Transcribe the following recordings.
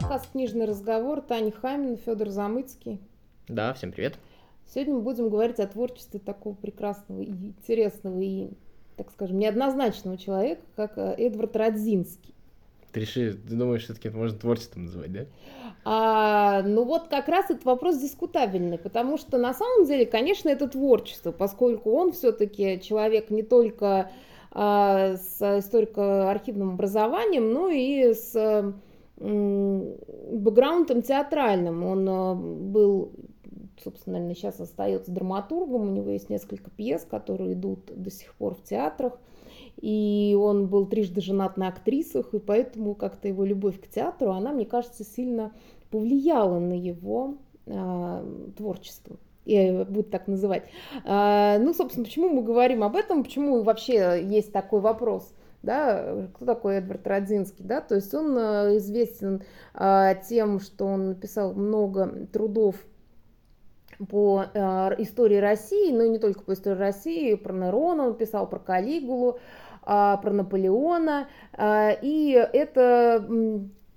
подкаст «Книжный разговор». Таня Хамин, Федор Замыцкий. Да, всем привет. Сегодня мы будем говорить о творчестве такого прекрасного и интересного и, так скажем, неоднозначного человека, как э, Эдвард Родзинский. Ты решишь, ты думаешь, все-таки это можно творчеством называть, да? А, ну вот как раз этот вопрос дискутабельный, потому что на самом деле, конечно, это творчество, поскольку он все-таки человек не только а, с историко-архивным образованием, но и с бэкграундом театральным. Он а, был, собственно, наверное, сейчас остается драматургом, у него есть несколько пьес, которые идут до сих пор в театрах. И он был трижды женат на актрисах, и поэтому как-то его любовь к театру, она, мне кажется, сильно повлияла на его э, творчество я буду так называть. Ну, собственно, почему мы говорим об этом, почему вообще есть такой вопрос? Да, кто такой Эдвард Родзинский, да, то есть он э, известен а, тем, что он написал много трудов по а, истории России, но и не только по истории России, про Нерона он писал, про Калигулу, про Наполеона, и это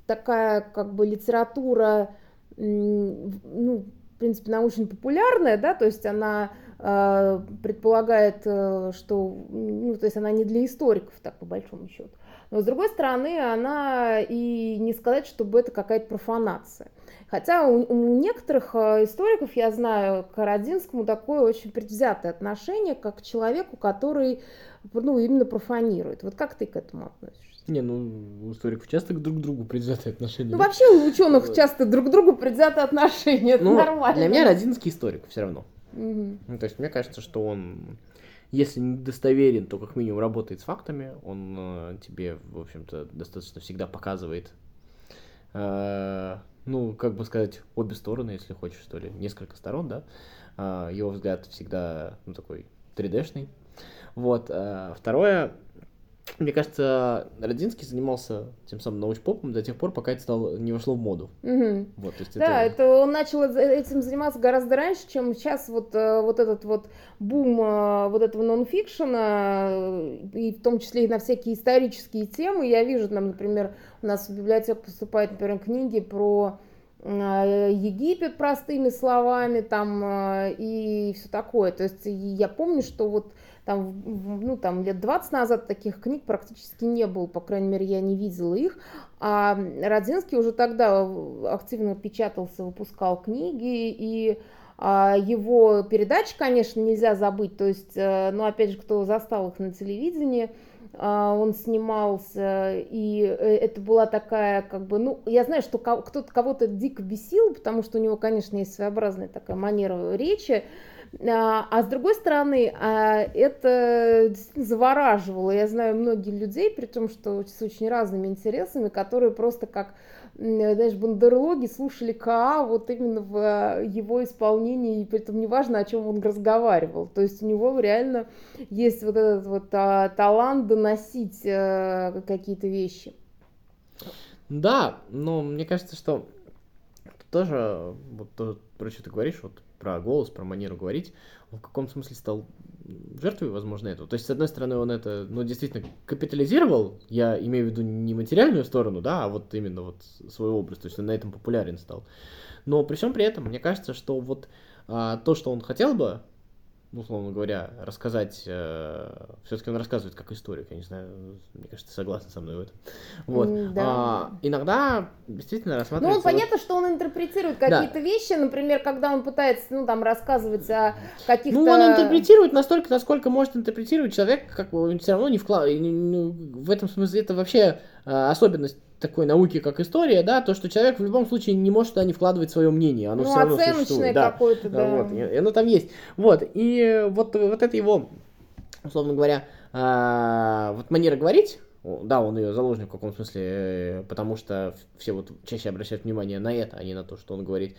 такая как бы литература, ну, в принципе, научно-популярная, да, то есть она э, предполагает, э, что, ну, то есть она не для историков, так по большому счету. Но с другой стороны, она и не сказать, чтобы это какая-то профанация. Хотя у, у некоторых э, историков, я знаю, к Родинскому такое очень предвзятое отношение, как к человеку, который ну, именно профанирует. Вот как ты к этому относишься? Не, ну, у историков часто друг к другу предвзятые отношения. Ну, вообще у ученых часто друг к другу предвзятые отношения, это ну, нормально. Для меня Родинский историк все равно. Угу. Ну, то есть мне кажется, что он, если не достоверен, то как минимум работает с фактами. Он э, тебе, в общем-то, достаточно всегда показывает, э, ну, как бы сказать, обе стороны, если хочешь, что ли, несколько сторон, да. Э, его взгляд всегда, ну, такой 3D-шный. Вот. Э, второе, мне кажется, Родзинский занимался тем самым научпопом до тех пор, пока это стало, не вошло в моду. Угу. Вот, то есть да, это... это он начал этим заниматься гораздо раньше, чем сейчас вот, э, вот этот вот бум э, вот этого нонфикшена, э, и в том числе и на всякие исторические темы. Я вижу, там, например, у нас в библиотеку поступают, например, книги про Египет простыми словами там и все такое. То есть я помню, что вот там, ну, там лет 20 назад таких книг практически не было, по крайней мере, я не видела их. А Родзинский уже тогда активно печатался, выпускал книги, и а, его передачи, конечно, нельзя забыть. То есть, э, ну, опять же, кто застал их на телевидении, а, он снимался, и э, это была такая, как бы, ну, я знаю, что кто-то кого-то дико бесил, потому что у него, конечно, есть своеобразная такая манера речи, а, а с другой стороны, а, это завораживало. Я знаю многих людей, при том, что с очень разными интересами, которые просто как знаешь, бандерлоги слушали КА вот именно в его исполнении, и при этом неважно, о чем он разговаривал. То есть у него реально есть вот этот вот а, талант доносить а, какие-то вещи. Да, но мне кажется, что тоже, вот то, про что ты говоришь, вот про голос, про манеру говорить, он в каком смысле стал жертвой, возможно, этого. То есть, с одной стороны, он это, ну, действительно капитализировал, я имею в виду не материальную сторону, да, а вот именно вот свой образ, то есть он на этом популярен стал. Но при всем при этом, мне кажется, что вот а, то, что он хотел бы условно говоря, рассказать, э, все-таки он рассказывает как историк, я не знаю, мне кажется, ты согласна со мной в этом. Вот. Да. А, иногда действительно рассматривается... Ну, понятно, что он интерпретирует какие-то да. вещи, например, когда он пытается, ну, там, рассказывать о каких-то... Ну, он интерпретирует настолько, насколько может интерпретировать человек, как бы он все равно не вкладывает, в этом смысле это вообще э, особенность такой науки, как история, да, то, что человек в любом случае не может туда не вкладывать свое мнение, оно ну, все равно существует. Да. какое-то, да. Вот, и, и оно там есть. Вот, и вот, вот это его, условно говоря, а, вот манера говорить, да, он ее заложник в каком смысле, э, потому что все вот чаще обращают внимание на это, а не на то, что он говорит.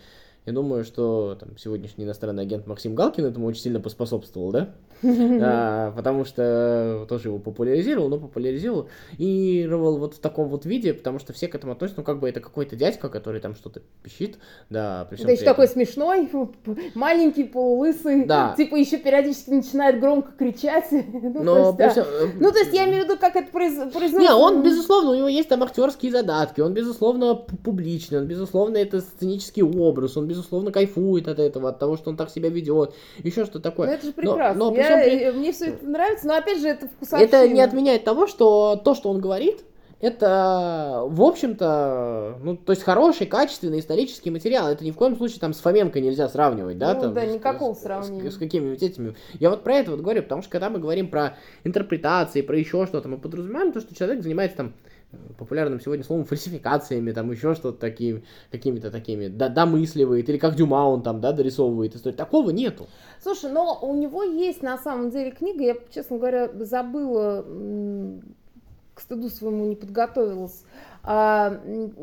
Я думаю, что там, сегодняшний иностранный агент Максим Галкин этому очень сильно поспособствовал, да? а, потому что тоже его популяризировал, но популяризировал и вот в таком вот виде, потому что все к этому относятся, ну, как бы это какой-то дядька, который там что-то пищит, да, при всем Да еще такой смешной, маленький, полулысый, да. типа еще периодически начинает громко кричать. ну, но, то есть, да. Э, ну, то есть я имею в виду, как это произошло. Не, он, безусловно, у него есть там актерские задатки, он, безусловно, публичный, он, безусловно, это сценический образ, он, безусловно, кайфует от этого, от того, что он так себя ведет, еще что такое. Ну, это же прекрасно. Но, но, я, при... Мне все это нравится, но, опять же, это вкусовщина. Это не отменяет того, что то, что он говорит, это, в общем-то, ну, то есть хороший, качественный исторический материал. Это ни в коем случае там с Фоменко нельзя сравнивать, да? Ну, там, да, никакого с, сравнения. С, с какими-нибудь этими. Я вот про это вот говорю, потому что когда мы говорим про интерпретации, про еще что-то, мы подразумеваем то, что человек занимается там популярным сегодня словом фальсификациями, там еще что-то такими, какими-то такими, да, домысливает, или как Дюма он там, да, дорисовывает историю. Такого нету. Слушай, но у него есть на самом деле книга, я, честно говоря, забыла, к стыду своему не подготовилась. А,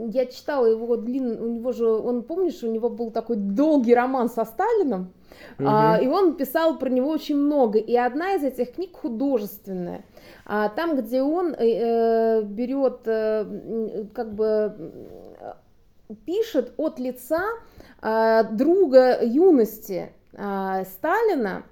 я читала его длинный, у него же, он, помнишь, у него был такой долгий роман со Сталином, угу. а, и он писал про него очень много, и одна из этих книг художественная. А там, где он э, э берет, э, как бы пишет от лица э, друга юности э, Сталина,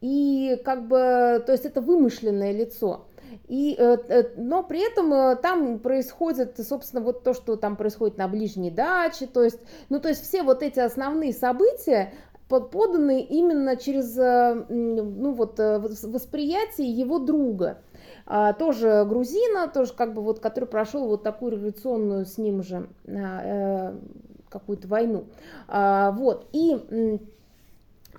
и как бы, то есть это вымышленное лицо. И, э, э, но при этом э, там происходит, собственно, вот то, что там происходит на ближней даче, то есть, ну, то есть все вот эти основные события, поданы именно через ну, вот, восприятие его друга. А, тоже грузина, тоже как бы вот, который прошел вот такую революционную с ним же а, какую-то войну. А, вот, и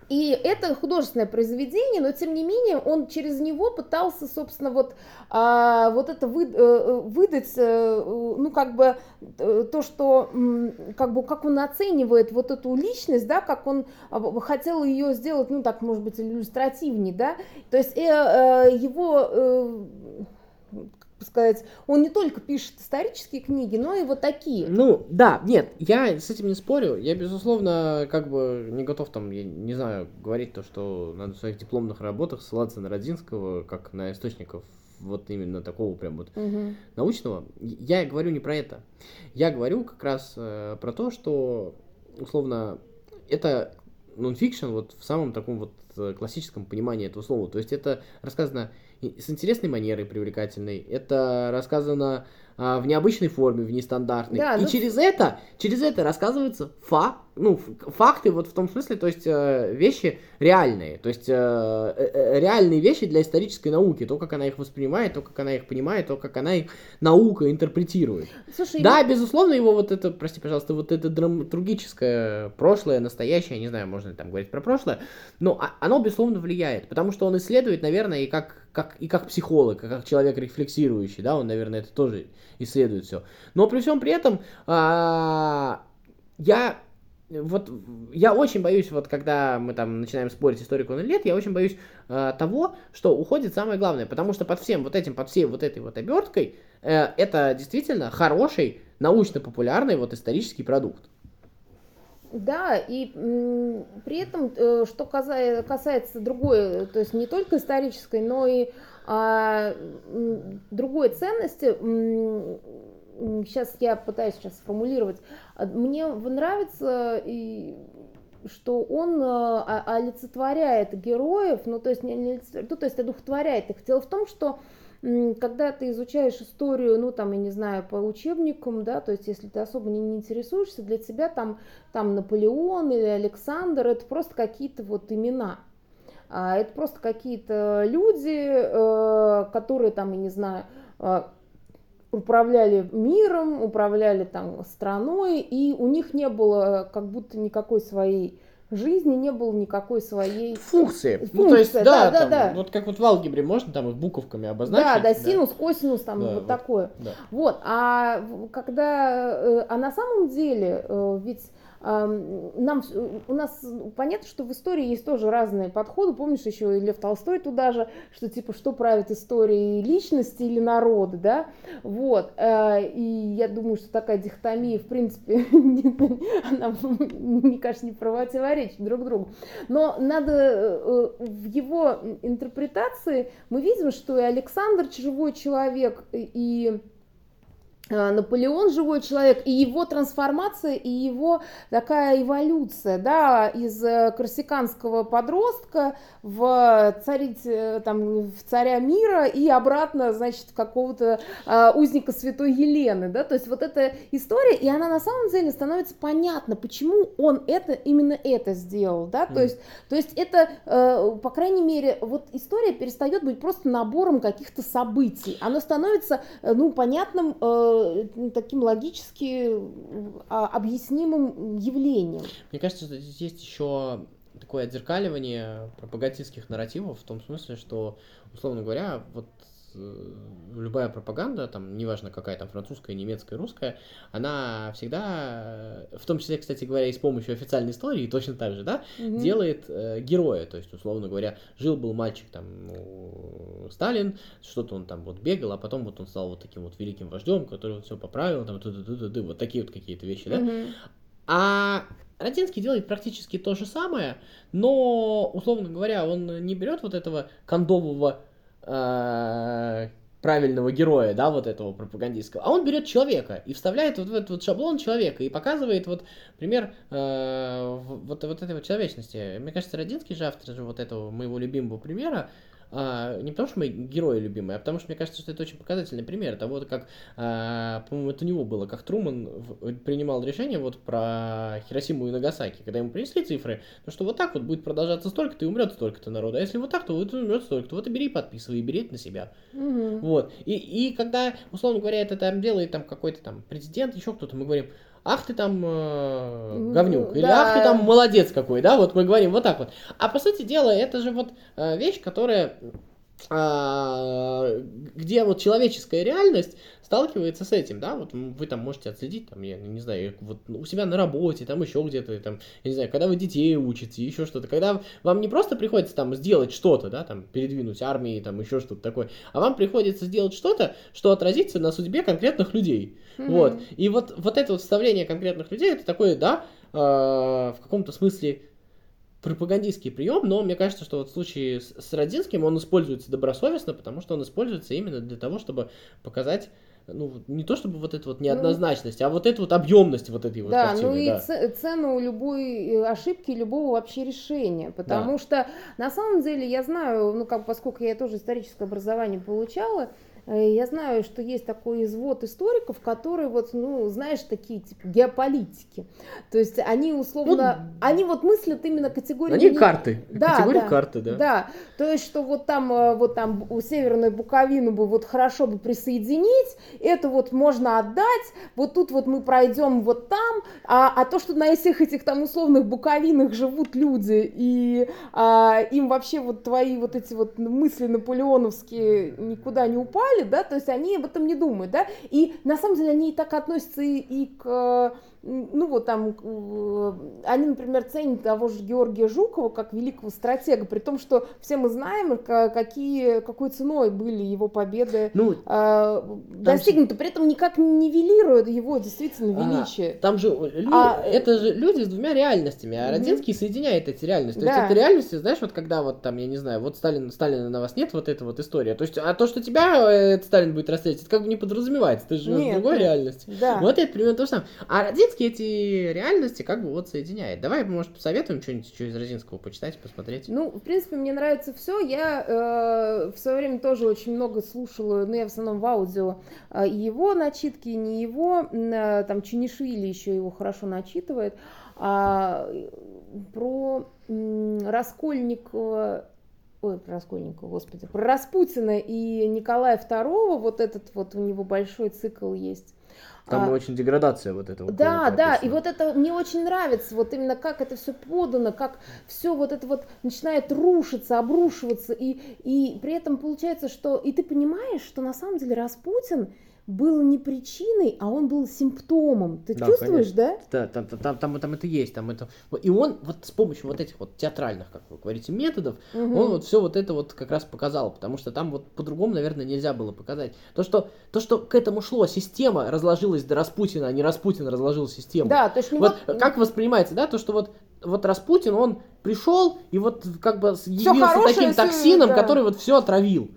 и это художественное произведение, но тем не менее он через него пытался, собственно, вот, а, вот это вы, а, выдать, а, ну, как бы то, что, как бы, как он оценивает вот эту личность, да, как он хотел ее сделать, ну, так, может быть, иллюстративнее, да, то есть э, э, его э, сказать, он не только пишет исторические книги, но и вот такие. Ну, да, нет, я с этим не спорю. Я, безусловно, как бы не готов там, я не знаю, говорить то, что надо в своих дипломных работах ссылаться на Родзинского, как на источников вот именно такого прям вот угу. научного. Я говорю не про это. Я говорю как раз э, про то, что, условно, это нонфикшн вот в самом таком вот э, классическом понимании этого слова. То есть это рассказано с интересной манерой привлекательной. Это рассказано в необычной форме, в нестандартной. Да, и ну... через это, через это рассказываются факт, ну, факты вот в том смысле, то есть э, вещи реальные, то есть э, э, э, реальные вещи для исторической науки, то, как она их воспринимает, то, как она их понимает, то, как она их наука интерпретирует. Слушай, да, я... безусловно, его вот это, прости, пожалуйста, вот это драматургическое прошлое, настоящее, я не знаю, можно ли там говорить про прошлое, но оно, безусловно, влияет, потому что он исследует, наверное, и как, как, и как психолог, и как человек рефлексирующий, да, он, наверное, это тоже исследует все. Но при всем при этом а, я вот я очень боюсь, вот когда мы там начинаем спорить, историку он или нет, я очень боюсь э, того, что уходит самое главное, потому что под всем вот этим, под всей вот этой вот оберткой, э, это действительно хороший, научно-популярный вот исторический продукт. Да, и при этом, э, что касается, другой, то есть не только исторической, но и а, другой ценности, сейчас я пытаюсь сейчас сформулировать, мне нравится и что он а, олицетворяет героев, ну то есть не, не ну, то есть одухотворяет их. Дело в том, что когда ты изучаешь историю, ну там, я не знаю, по учебникам, да, то есть если ты особо не, не интересуешься, для тебя там, там Наполеон или Александр, это просто какие-то вот имена. А это просто какие-то люди, э, которые там, я не знаю, э, управляли миром, управляли там страной, и у них не было как будто никакой своей жизни, не было никакой своей функции. функции. Ну, то есть, да, да, да, там, да. Вот как вот в алгебре можно там их буковками обозначить. Да, да, синус, да. косинус, там да, вот, вот такое. Да. Вот, а когда, э, а на самом деле, э, ведь нам, у нас понятно, что в истории есть тоже разные подходы. Помнишь еще и Лев Толстой туда же, что типа, что правит историей личности или народа, да? Вот. Э, и я думаю, что такая дихотомия, в принципе, она, мне кажется, не противоречит друг другу. Но надо э, в его интерпретации мы видим, что и Александр живой человек, и Наполеон живой человек, и его трансформация, и его такая эволюция, да, из э, корсиканского подростка в царить, э, там, в царя мира и обратно, значит, в какого-то э, узника святой Елены, да, то есть вот эта история, и она на самом деле становится понятна, почему он это, именно это сделал, да, mm. то есть, то есть это, э, по крайней мере, вот история перестает быть просто набором каких-то событий, она становится, ну, понятным Э, таким логически а, объяснимым явлением. Мне кажется, что здесь есть еще такое отзеркаливание пропагандистских нарративов в том смысле, что, условно говоря, вот Э, любая пропаганда, там, неважно какая там французская, немецкая, русская, она всегда, в том числе, кстати говоря, и с помощью официальной истории, точно так же, да, mm делает э, героя, то есть, условно говоря, жил-был мальчик там, Сталин, что-то он там вот бегал, а потом вот он стал вот таким вот великим вождем, который вот все поправил, там, ды -ды -ды вот такие вот какие-то вещи, да, а Родинский делает практически то же самое, но, условно говоря, он не берет вот этого кондового э, правильного героя, да, вот этого пропагандистского, а он берет человека и вставляет вот в этот вот шаблон человека и показывает вот пример э, вот, вот этой вот человечности. Мне кажется, Родинский же автор же вот этого моего любимого примера, а, не потому что мои герои любимые, а потому что мне кажется, что это очень показательный пример того, как, а, по-моему, это у него было, как Труман принимал решение вот про Хиросиму и Нагасаки, когда ему принесли цифры, то что вот так вот будет продолжаться столько-то и умрет столько-то народа, а если вот так, то вот умрет столько-то, вот и бери, подписывай, и бери это на себя. Угу. Вот. И, и когда, условно говоря, это там делает там какой-то там президент, еще кто-то, мы говорим, ах ты там э, говнюк, или да. ах ты там молодец какой, да, вот мы говорим вот так вот. А по сути дела, это же вот э, вещь, которая где вот человеческая реальность сталкивается с этим, да, вот вы там можете отследить, там, я не знаю, вот у себя на работе, там еще где-то, там, я не знаю, когда вы детей учите, еще что-то, когда вам не просто приходится там сделать что-то, да, там, передвинуть армии, там, еще что-то такое, а вам приходится сделать что-то, что отразится на судьбе конкретных людей, mm-hmm. вот, и вот, вот это вот вставление конкретных людей, это такое, да, э, в каком-то смысле пропагандистский прием, но мне кажется, что вот в случае с, с Родинским он используется добросовестно, потому что он используется именно для того, чтобы показать ну, не то чтобы вот эта вот неоднозначность, ну, а вот эту вот объемность вот этой вот да, картины. Ну и да. цену любой э, ошибки, любого вообще решения, потому да. что на самом деле я знаю, ну как поскольку я тоже историческое образование получала, я знаю, что есть такой извод историков, которые вот, ну, знаешь, такие типа геополитики. То есть они условно, ну, они вот мыслят именно категории. Они карты. Да, Категория да, карты, да. Да. То есть, что вот там, э, вот там у Северной Буковину бы вот хорошо бы присоединить, это вот можно отдать, вот тут вот мы пройдем вот там, а, а то, что на всех этих там условных Буковинах живут люди, и а, им вообще вот твои вот эти вот мысли наполеоновские никуда не упали, происходит, да, то есть они об этом не думают, да, и на самом деле они и так относятся и, и к ну вот там, они, например, ценят того же Георгия Жукова как великого стратега, при том, что все мы знаем, какие, какой ценой были его победы ну, э, достигнуты, же... при этом никак не нивелируют его действительно величие. А, там же, люди, а, это же люди с двумя реальностями, а Родинский угу. соединяет эти реальности. То да. есть это реальности, знаешь, вот когда вот там, я не знаю, вот Сталин, Сталина на вас нет, вот эта вот история. То есть, а то, что тебя э, Сталин будет расстрелять, это как бы не подразумевается, ты живешь нет, в другой нет. реальности. Да. Вот это примерно то же самое. А Родинский Розинский эти реальности как бы вот соединяет. Давай, может, посоветуем что-нибудь что из Розинского почитать, посмотреть. Ну, в принципе, мне нравится все. Я э, в свое время тоже очень много слушала, ну, я в основном в аудио, э, его начитки, не его, э, там Чинишвили еще его хорошо начитывает, а про э, Раскольникова ой, про Раскольникова, господи, про Распутина и Николая II, вот этот вот у него большой цикл есть Там а, очень деградация вот этого. Да, да, и вот это мне очень нравится, вот именно как это все подано, как все вот это вот начинает рушиться, обрушиваться, и, и при этом получается, что и ты понимаешь, что на самом деле Распутин, был не причиной, а он был симптомом. Ты да, чувствуешь, конечно. да? Да, там, там, там, там, это есть, там это. И он вот с помощью вот этих вот театральных, как вы говорите, методов, угу. он вот все вот это вот как раз показал, потому что там вот по-другому, наверное, нельзя было показать. То, что то, что к этому шло, система разложилась до Распутина, а не Распутин разложил систему. Да, то есть вот, вот как воспринимается, да, то, что вот вот Распутин, он пришел и вот как бы явился таким токсином, да. который вот все отравил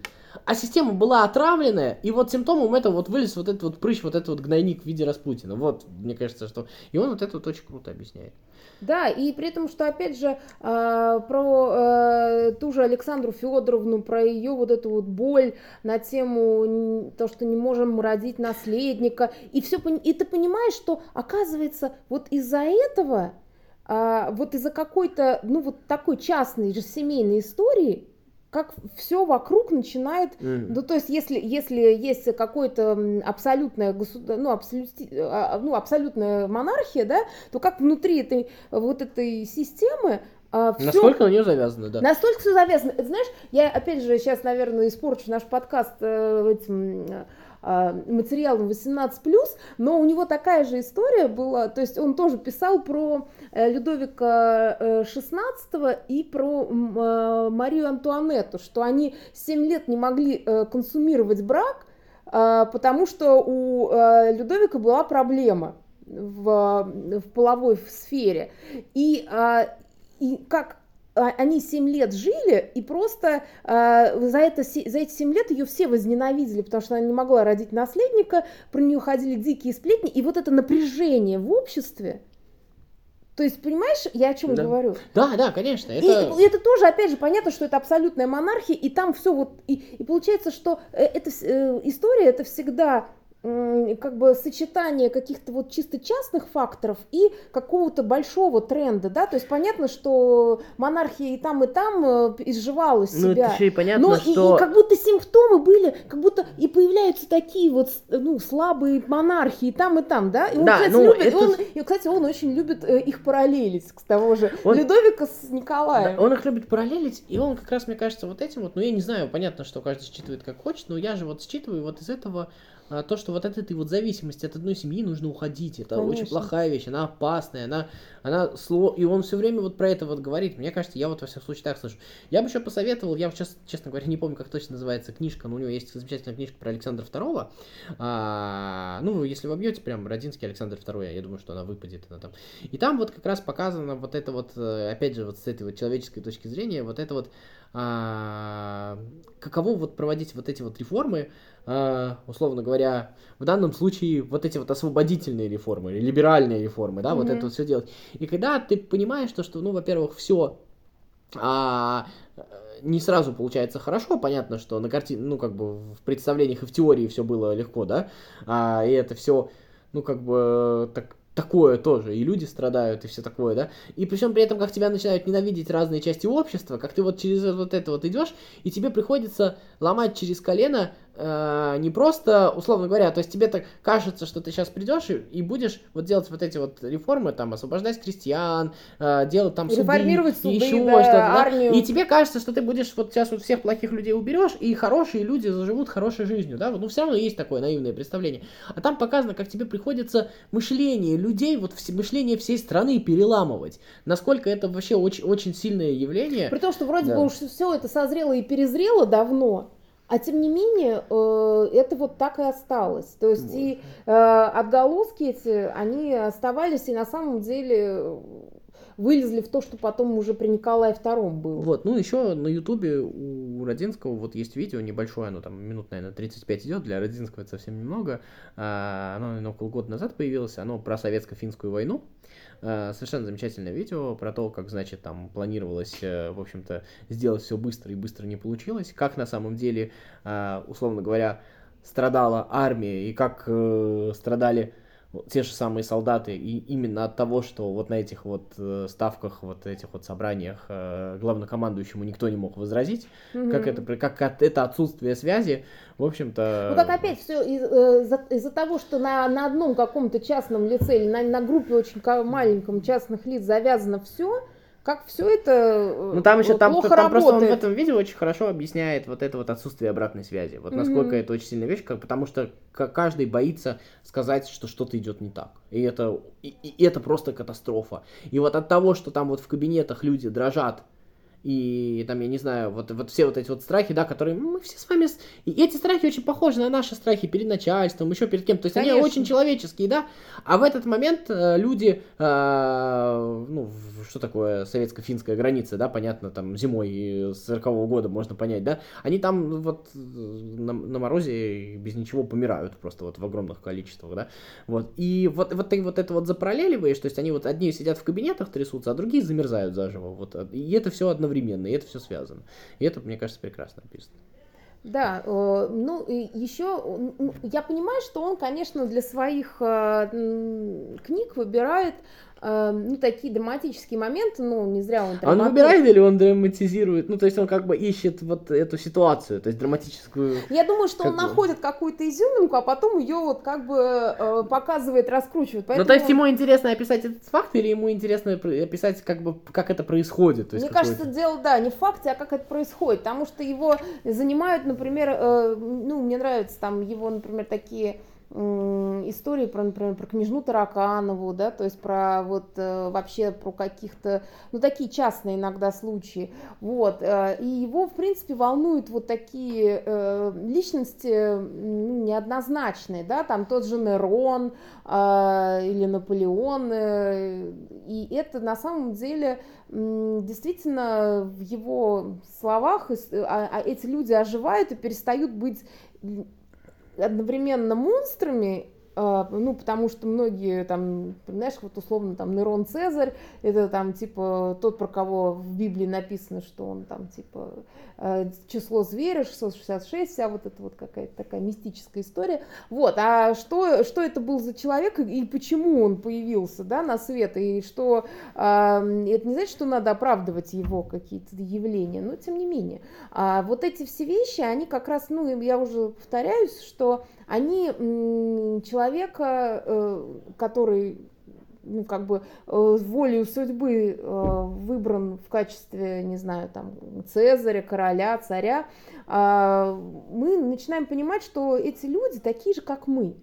а система была отравленная, и вот симптомом этого вот вылез вот этот вот прыщ, вот этот вот гнойник в виде Распутина. Вот, мне кажется, что... И он вот это вот очень круто объясняет. Да, и при том, что, опять же, э, про э, ту же Александру Федоровну, про ее вот эту вот боль на тему то, что не можем родить наследника, и все, и ты понимаешь, что, оказывается, вот из-за этого, э, вот из-за какой-то, ну, вот такой частной же семейной истории, как все вокруг начинает, mm. ну то есть если если есть какое-то абсолютное государ, ну, абсолют, а, ну абсолютная монархия, да, то как внутри этой вот этой системы а, всё... Насколько на нее завязано, да. Настолько все завязано. Знаешь, я опять же сейчас, наверное, испорчу наш подкаст э, этим а, материалом 18+, но у него такая же история была, то есть он тоже писал про э, Людовика XVI э, и про э, Марию Антуанетту, что они 7 лет не могли консумировать брак, потому что у Людовика была проблема в, в половой сфере. И, и как они 7 лет жили, и просто э, за, это, за эти 7 лет ее все возненавидели, потому что она не могла родить наследника, про нее ходили дикие сплетни, и вот это напряжение в обществе, то есть, понимаешь, я о чем да. говорю? Да, да, конечно. Это... И, и это тоже, опять же, понятно, что это абсолютная монархия, и там все вот... И, и получается, что э, эта э, история, это всегда как бы сочетание каких-то вот чисто частных факторов и какого-то большого тренда, да, то есть понятно, что монархия и там, и там э, изживала себя. Ну, это еще и понятно, но что... И, и как будто симптомы были, как будто и появляются такие вот, ну, слабые монархии и там, и там, да, и он, да, кстати, ну, любит, это... он, и, кстати, он очень любит э, их параллелить к того же он... Людовика с Николаем. Да, он их любит параллелить, и он как раз, мне кажется, вот этим вот, ну, я не знаю, понятно, что каждый считывает как хочет, но я же вот считываю вот из этого то, что вот от этой вот зависимости от одной семьи нужно уходить. Это Конечно. очень плохая вещь, она опасная, она, она сло... И он все время вот про это вот говорит. Мне кажется, я вот во всяком случае так слышу. Я бы еще посоветовал, я сейчас, честно говоря, не помню, как точно называется книжка, но у него есть замечательная книжка про Александра II. А, ну, если вы бьете прям Родинский Александр II, я думаю, что она выпадет. Она там. И там вот как раз показано вот это вот, э, опять же, вот с этой вот человеческой точки зрения, вот это вот а, каково вот проводить вот эти вот реформы, а, условно говоря, в данном случае вот эти вот освободительные реформы, либеральные реформы, да, mm-hmm. вот это вот все делать. И когда ты понимаешь то, что, ну, во-первых, все а, не сразу получается хорошо, понятно, что на картине, ну, как бы в представлениях и в теории все было легко, да, а, и это все, ну, как бы так такое тоже, и люди страдают, и все такое, да, и причем при этом, как тебя начинают ненавидеть разные части общества, как ты вот через вот это вот идешь, и тебе приходится ломать через колено э, не просто, условно говоря, то есть тебе так кажется, что ты сейчас придешь и, и будешь вот делать вот эти вот реформы, там, освобождать крестьян, э, делать там суды, Реформировать суды, еще да, что-то, армию. да? и тебе кажется, что ты будешь вот сейчас вот всех плохих людей уберешь, и хорошие люди заживут хорошей жизнью, да, ну все равно есть такое наивное представление, а там показано, как тебе приходится мышление людей, вот мышление всей страны переламывать, насколько это вообще очень, очень сильное явление. При том, что вроде да. бы уж все это созрело и перезрело давно, а тем не менее, э, это вот так и осталось. То есть вот. и э, отголоски эти, они оставались, и на самом деле вылезли в то, что потом уже при Николае II было. Вот, ну еще на Ютубе у Родинского вот есть видео небольшое, оно там минут, наверное, 35 идет, для Родинского это совсем немного. А, оно, наверное, около года назад появилось, оно про советско-финскую войну. Э, совершенно замечательное видео про то, как, значит, там планировалось, э, в общем-то, сделать все быстро и быстро не получилось, как на самом деле, э, условно говоря, страдала армия и как страдали те же самые солдаты, и именно от того, что вот на этих вот э, ставках, вот этих вот собраниях э, главнокомандующему никто не мог возразить, mm-hmm. как это, как это отсутствие связи, в общем-то... Ну, как опять все из, э, из-за, из-за того, что на, на одном каком-то частном лице или на, на группе очень маленьком частных лиц завязано все, как все это э, Ну там еще там, там работает. просто он в этом видео очень хорошо объясняет вот это вот отсутствие обратной связи. Вот насколько mm-hmm. это очень сильная вещь, как, потому что каждый боится сказать, что что-то идет не так. И это, и, и это просто катастрофа. И вот от того, что там вот в кабинетах люди дрожат и там, я не знаю, вот, вот все вот эти вот страхи, да, которые мы все с вами... И эти страхи очень похожи на наши страхи перед начальством, еще перед кем. То есть Конечно. они очень человеческие, да. А в этот момент э, люди, э, ну, что такое советско-финская граница, да, понятно, там зимой 40 -го года можно понять, да, они там вот на, на морозе без ничего помирают просто вот в огромных количествах, да. Вот. И вот, вот ты вот это вот запараллеливаешь, то есть они вот одни сидят в кабинетах трясутся, а другие замерзают заживо. Вот. И это все одновременно одновременно, и это все связано. И это, мне кажется, прекрасно написано. Да, э, ну еще я понимаю, что он, конечно, для своих э, книг выбирает ну, такие драматические моменты, ну, не зря он драматург. Он выбирает или он драматизирует? Ну, то есть он как бы ищет вот эту ситуацию, то есть драматическую... Я думаю, что он бы... находит какую-то изюминку, а потом ее вот как бы э, показывает, раскручивает. Поэтому... Ну, то есть ему интересно описать этот факт или ему интересно описать как бы, как это происходит? То есть Мне кажется, дело, да, не в факте, а как это происходит, потому что его занимают, например, э, ну, мне нравятся там его, например, такие истории про, например, про княжну Тараканову, да, то есть про вот э, вообще про каких-то, ну, такие частные иногда случаи, вот, э, и его, в принципе, волнуют вот такие э, личности ну, неоднозначные, да, там тот же Нерон или Наполеон, и это на самом деле действительно в его словах а, а эти люди оживают и перестают быть одновременно монстрами ну, потому что многие там, знаешь, вот условно там Нерон Цезарь, это там типа тот, про кого в Библии написано, что он там типа а, число зверя 666, вся вот эта вот какая-то такая мистическая история. Вот, а что, что это был за человек и почему он появился, да, на свет, и что а, это не значит, что надо оправдывать его какие-то явления, но тем не менее. А вот эти все вещи, они как раз, ну, я уже повторяюсь, что они человека, э, который ну, как бы э, волею судьбы э, выбран в качестве, не знаю, там, Цезаря, короля, царя, а, мы начинаем понимать, что эти люди такие же, как мы.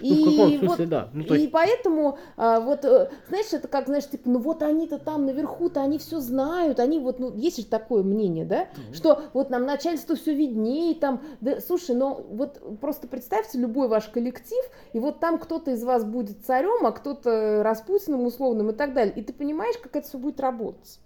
Ну, и в каком смысле, вот, да. Ну, есть... И поэтому, а, вот, э, знаешь, это как, знаешь, типа, ну вот они-то там наверху-то, они все знают, они вот, ну, есть же такое мнение, да, mm-hmm. что вот нам начальство все виднее, там, да, слушай, но вот просто представьте любой ваш коллектив, и вот там кто-то из вас будет царем, а кто-то Распутиным условным и так далее, и ты понимаешь, как это все будет работать.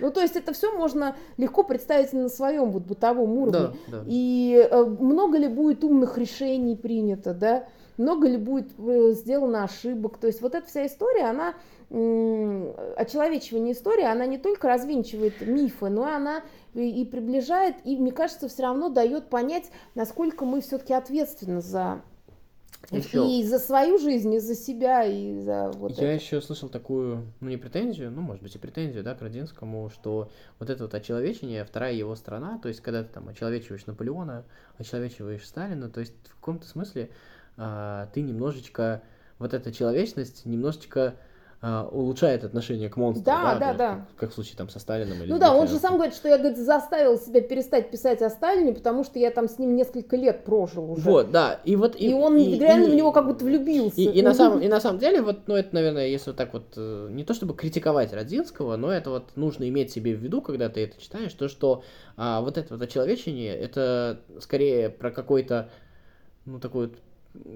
Ну, то есть это все можно легко представить на своем вот бытовом уровне. Да, да. И э, много ли будет умных решений принято, да? Много ли будет э, сделано ошибок. То есть вот эта вся история, она очеловечивание истории, она не только развенчивает мифы, но она и приближает, и, мне кажется, все равно дает понять, насколько мы все-таки ответственны за еще... И за свою жизнь, и за себя, и за вот Я это. еще слышал такую, ну не претензию, ну может быть и претензию, да, к Родинскому, что вот это вот очеловечение, вторая его сторона, то есть когда ты там очеловечиваешь Наполеона, очеловечиваешь Сталина, то есть в каком-то смысле а, ты немножечко, вот эта человечность немножечко а, улучшает отношение к монстру. Да, да, да. да. Как, как в случае там со Сталином. Или ну да, он же сам говорит, что я говорит, заставил себя перестать писать о Сталине, потому что я там с ним несколько лет прожил уже. Вот, да. И вот и, и он и, реально и, в него как будто влюбился. И, и, на самом, и на самом деле, вот, ну это, наверное, если вот так вот э, не то чтобы критиковать Родзинского, но это вот нужно иметь себе в виду, когда ты это читаешь, то что а, вот это вот очеловечение, это скорее про какой-то ну, такой вот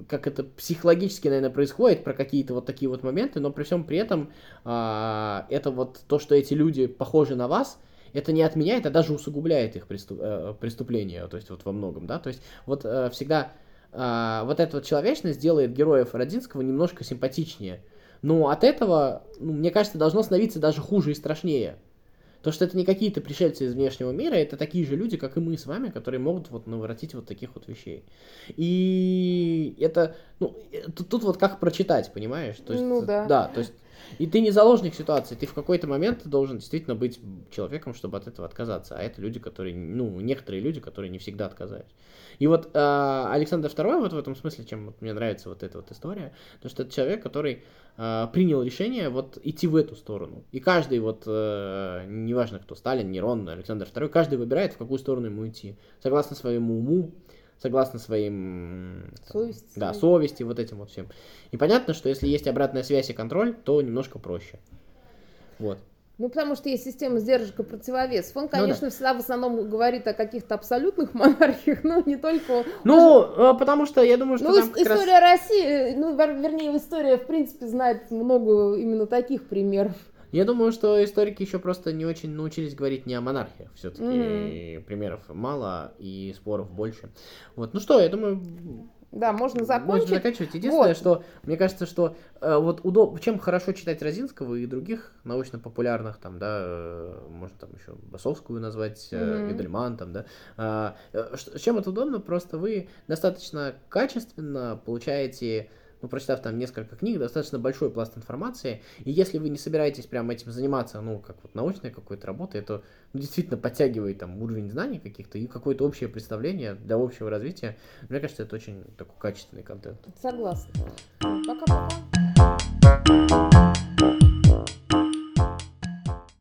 как это психологически, наверное, происходит, про какие-то вот такие вот моменты, но при всем при этом а, это вот то, что эти люди похожи на вас, это не отменяет, а даже усугубляет их преступ, э, преступления, то есть вот во многом, да, то есть вот э, всегда э, вот эта вот человечность делает героев Родинского немножко симпатичнее, но от этого, ну, мне кажется, должно становиться даже хуже и страшнее. То, что это не какие-то пришельцы из внешнего мира, это такие же люди, как и мы с вами, которые могут вот наворотить вот таких вот вещей. И это, ну, тут, тут вот как прочитать, понимаешь? То есть, ну да. Да, то есть и ты не заложник ситуации, ты в какой-то момент должен действительно быть человеком, чтобы от этого отказаться. А это люди, которые, ну, некоторые люди, которые не всегда отказались. И вот э, Александр II вот в этом смысле, чем вот мне нравится вот эта вот история, то что это человек, который э, принял решение вот идти в эту сторону. И каждый вот, э, неважно кто, Сталин, Нерон, Александр II, каждый выбирает, в какую сторону ему идти, согласно своему уму, согласно своим... Совести. Да, совести, вот этим вот всем. И понятно, что если есть обратная связь и контроль, то немножко проще. Вот. Ну, потому что есть система сдержек и противовесов. Он, конечно, ну, да. всегда в основном говорит о каких-то абсолютных монархиях, но не только... Ну, Может... потому что я думаю, что... Ну, история раз... России, ну, вернее, история, в принципе, знает много именно таких примеров. Я думаю, что историки еще просто не очень научились говорить не о монархиях. Все-таки mm-hmm. примеров мало и споров больше. Вот, ну что, я думаю, да, можно закончить. Можно заканчивать. Единственное, вот. что мне кажется, что э, вот удоб... чем хорошо читать Розинского и других научно-популярных, там, да, э, можно там еще Басовскую назвать, э, mm-hmm. Эдельман, там, да. Э, э, чем это удобно? Просто вы достаточно качественно получаете ну, прочитав там несколько книг, достаточно большой пласт информации, и если вы не собираетесь прямо этим заниматься, ну, как вот научной какой-то работой, то ну, действительно подтягивает там уровень знаний каких-то и какое-то общее представление для общего развития. Мне кажется, это очень такой качественный контент. Согласна. Пока-пока.